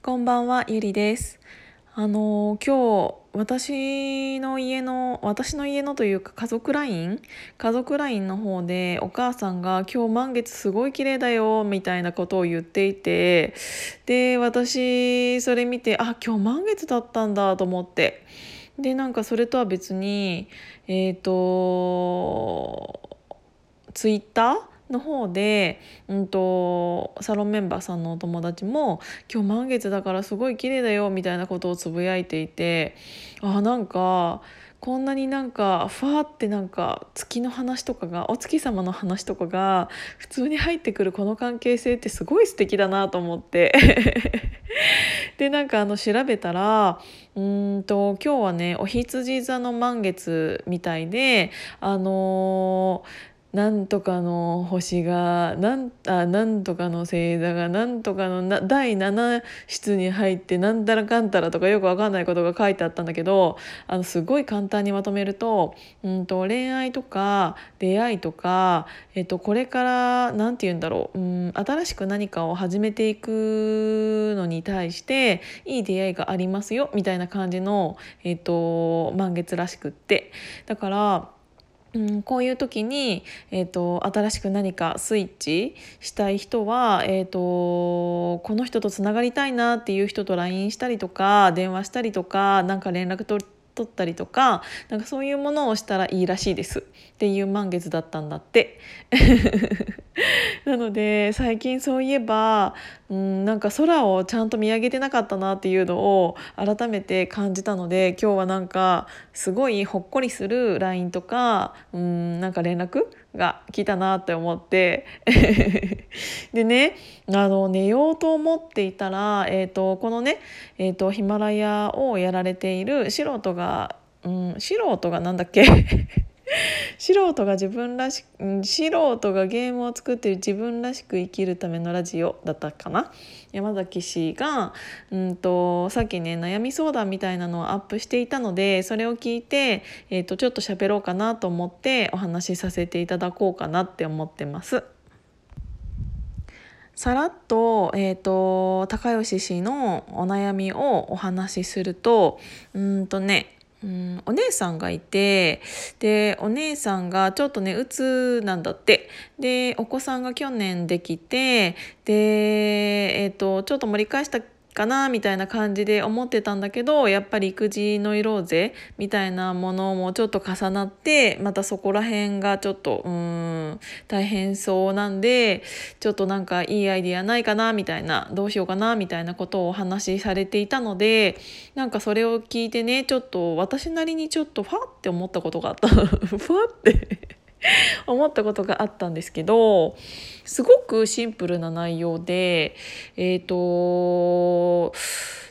こんばんは、ゆりです。あの今日私の家の私の家のというか家族 LINE 家族 LINE の方でお母さんが「今日満月すごい綺麗だよ」みたいなことを言っていてで私それ見てあ今日満月だったんだと思って。でなんかそれとは別にえっ、とツイッターの方で、うん、とサロンメンバーさんのお友達も「今日満月だからすごい綺麗だよ」みたいなことをつぶやいていてあなんかこんなになんかふわってなんか月の話とかがお月様の話とかが普通に入ってくるこの関係性ってすごい素敵だなと思って。でなんかあの調べたらうんと今日はねお羊座の満月みたいであのーなんとかの星がなんあなんとかの星座がなんとかのな第7室に入ってなんたらかんたらとかよくわかんないことが書いてあったんだけどあのすごい簡単にまとめると,、うん、と恋愛とか出会いとか、えっと、これからなんて言うんだろう、うん、新しく何かを始めていくのに対していい出会いがありますよみたいな感じの、えっと、満月らしくってだからうん、こういう時に、えーと、新しく何かスイッチしたい人は、えーと、この人とつながりたいなっていう人と LINE したりとか電話したりとかなんか連絡取って取ったりとかなんかそういうものをしたらいいらしいですっていう満月だったんだって。なので最近そういえば、うん、なんか空をちゃんと見上げてなかったなっていうのを改めて感じたので今日はなんかすごいほっこりする LINE とか、うん、なんか連絡が来たなって思って。でねあの寝ようと思っていたら、えー、とこのね、えー、とヒマラヤをやられている素人が、うん、素人がなんだっけ？素人が自分らしく素人がゲームを作っている自分らしく生きるためのラジオだったかな？山崎氏が、うん、とさっきね悩み相談みたいなのをアップしていたのでそれを聞いて、えー、とちょっと喋ろうかなと思ってお話しさせていただこうかなって思ってます。さらっと,、えー、と高吉氏のお悩みをお話しするとうんとねうん、お姉さんがいてでお姉さんがちょっとねうつなんだって。でお子さんが去年できてで、えー、とちょっと盛り返したかなみたいな感じで思ってたんだけどやっぱり育児ノイローゼみたいなものもちょっと重なってまたそこら辺がちょっとうん大変そうなんでちょっとなんかいいアイディアないかなみたいなどうしようかなみたいなことをお話しされていたのでなんかそれを聞いてねちょっと私なりにちょっとファって思ったことがあった。ふわって。思ったことがあったんですけどすごくシンプルな内容でえっ、と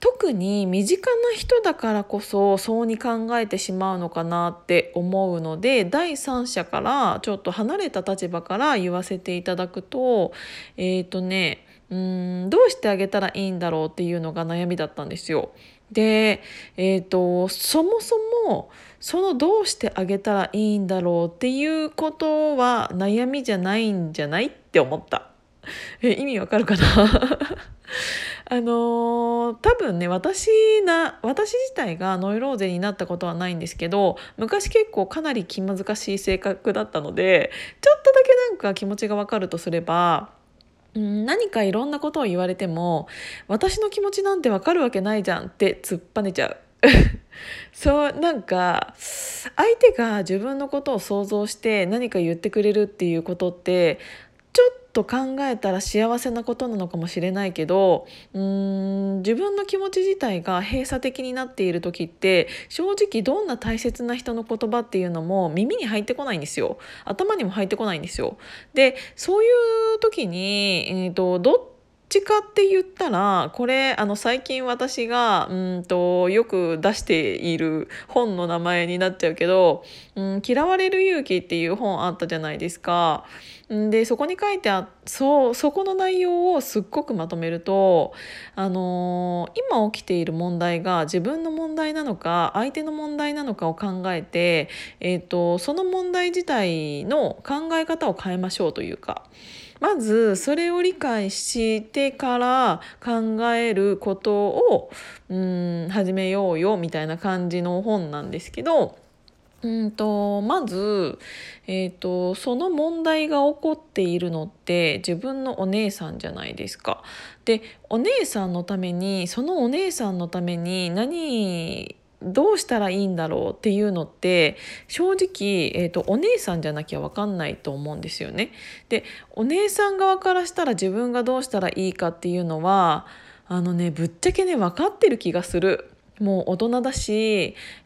特に身近な人だからこそそうに考えてしまうのかなって思うので第三者からちょっと離れた立場から言わせていただくとえっ、とねうんどうしてあげたらいいんだろうっていうのが悩みだったんですよ。で、えーと、そもそもそのどうしてあげたらいいんだろうっていうことは悩みじゃないんじゃないって思った。え意味わかるかな？あのー多分ね私な私自体がノイローゼになったことはないんですけど昔結構かなり気難しい性格だったのでちょっとだけなんか気持ちがわかるとすれば何かいろんなことを言われても私の気持ちなんてわかるわけないじゃんって突っぱねちゃう。そうなんか相手が自分のことを想像して何か言ってくれるっていうことってちょっと考えたら幸せなことなのかもしれないけどうーん自分の気持ち自体が閉鎖的になっている時って正直どんな大切な人の言葉っていうのも耳に入ってこないんですよ頭にも入ってこないんですよ。でそういう時に、えーとどっちかって言ったらこれあの最近私がうんとよく出している本の名前になっちゃうけど「うん、嫌われる勇気」っていう本あったじゃないですか。でそこに書いてあそうそこの内容をすっごくまとめると、あのー今起きている問題が自分の問題なのか相手の問題なのかを考えて、えー、とその問題自体の考え方を変えましょうというか。まずそれを理解してから考えることをうん始めようよみたいな感じの本なんですけど。うんとまず、えーと、その問題が起こっているのって自分のお姉さんじゃないですか。でお姉さんのためにそのお姉さんのために何どうしたらいいんだろうっていうのって正直、えーと、お姉さんじゃなきゃ分かんないと思うんですよね。でお姉さん側からしたら自分がどうしたらいいかっていうのはあのねぶっちゃけね分かってる気がする。もう大人だし、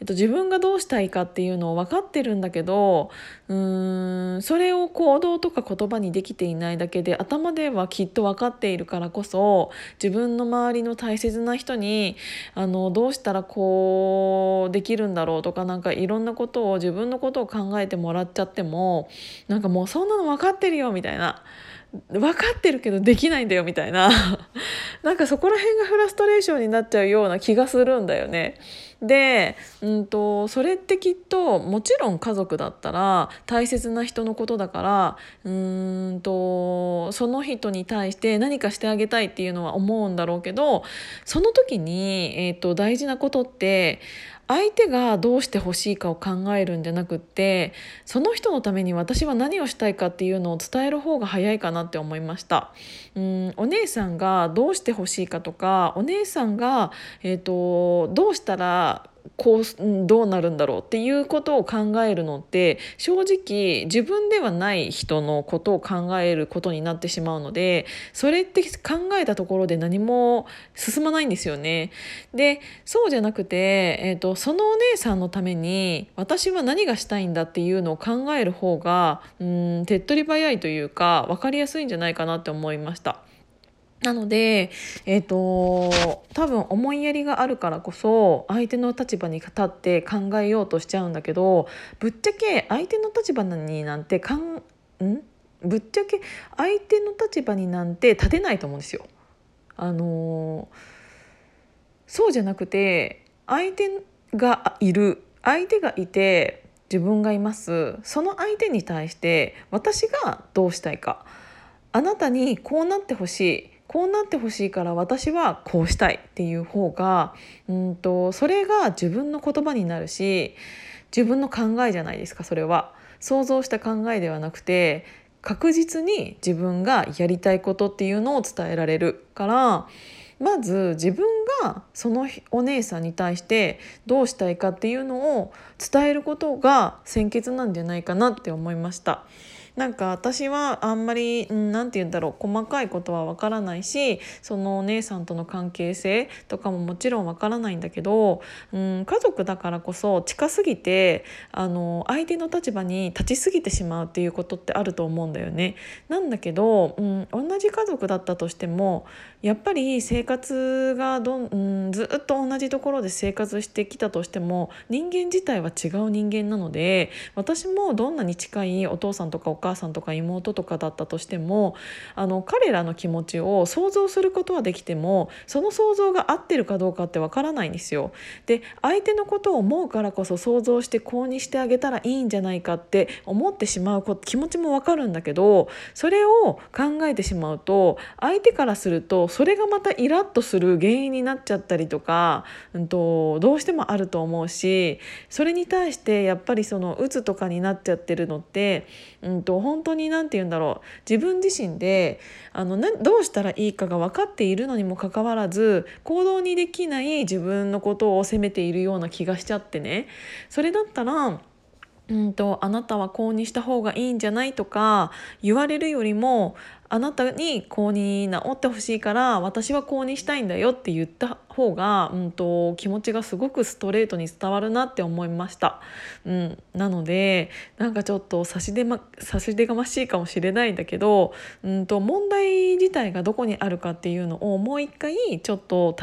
えっと、自分がどうしたいかっていうのを分かってるんだけどうーんそれを行動とか言葉にできていないだけで頭ではきっと分かっているからこそ自分の周りの大切な人にあのどうしたらこうできるんだろうとかなんかいろんなことを自分のことを考えてもらっちゃってもなんかもうそんなの分かってるよみたいな。分かってるけどできないんだよみたいななんかそこら辺がフラストレーションになっちゃうような気がするんだよね。で、うんと、それってきっともちろん家族だったら大切な人のことだからうんとその人に対して何かしてあげたいっていうのは思うんだろうけどその時に、えーと大事なことって相手がどうしてほしいかを考えるんじゃなくってその人のために私は何をしたいかっていうのを伝える方が早いかなって思いました。うんお姉さんがどうしてほしいかとかお姉さんが、えーとどうしたらこうどうなるんだろうっていうことを考えるのって正直自分ではない人のことを考えることになってしまうのでそれって考えたところで何も進まないんですよね。でそうじゃなくて、えーと、そのお姉さんのために私は何がしたいんだっていうのを考える方がうん手っ取り早いというか分かりやすいんじゃないかなって思いました。なので、えっ、ー、と、多分思いやりがあるからこそ相手の立場に立って考えようとしちゃうんだけどぶっちゃけ相手の立場になんてかんん？ぶっちゃけ相手の立場になんて立てないと思うんですよ。あのそうじゃなくて相手がいる相手がいて自分がいます。その相手に対して私がどうしたいか。あなたにこうなってほしい。こうなってほしいから私はこうしたいっていう方がうんとそれが自分の言葉になるし自分の考えじゃないですかそれは。想像した考えではなくて確実に自分がやりたいことっていうのを伝えられるからまず自分がそのお姉さんに対してどうしたいかっていうのを伝えることが先決なんじゃないかなって思いました。なんか私はあんまり何て言うんだろう細かいことはわからないしそのお姉さんとの関係性とかももちろんわからないんだけど、うん、家族だからこそ近すぎてあの相手の立場に立ちすぎてしまうっていうことってあると思うんだよね。なんだけど、うん、同じ家族だったとしてもやっぱり生活がどん、うん、ずっと同じところで生活してきたとしても人間自体は違う人間なので私もどんなに近いお父さんとかお母さんとか妹とかだったとしてもあの彼らの気持ちを想像することはできてもその想像が合ってるかどうかってわからないんですよ。で相手のことを思うからこそ想像してこうにしてあげたらいいんじゃないかって思ってしまう気持ちもわかるんだけどそれを考えてしまうと相手からするとそれがまたイラッとする原因になっちゃったりとか、うんと、どうしてもあると思うしそれに対してやっぱりその鬱とかになっちゃってるのって、うんとと本当に何て言うんだろう。自分自身であのどうしたらいいかが分かっているのにもかかわらず行動にできない自分のことを責めているような気がしちゃってね。それだったらうんとあなたはこうにした方がいいんじゃないとか言われるよりもあなたにこうに治ってほしいから私はこうにしたいんだよって言った方が、うんと、気持ちがすごくストレートに伝わるなって思いました。うん、なのでなんかちょっと差し出,、ま、差し出がましいかもしれないんだけど、うんと、問題自体がどこにあるかっていうのをもう一回ちょっと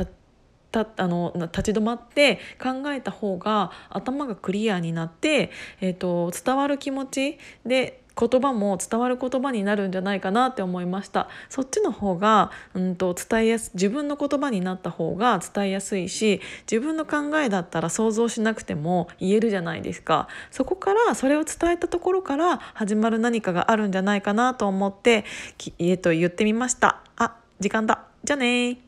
たあの立ち止まって考えた方が頭がクリアになって、えーと伝わる気持ちで言葉も伝わる言葉になるんじゃないかなって思いました。そっちの方が、うんと、伝えやす自分の言葉になった方が伝えやすいし自分の考えだったら想像しなくても言えるじゃないですか。そこからそれを伝えたところから始まる何かがあるんじゃないかなと思って、えー、と言ってみました。あ時間だ。じゃあね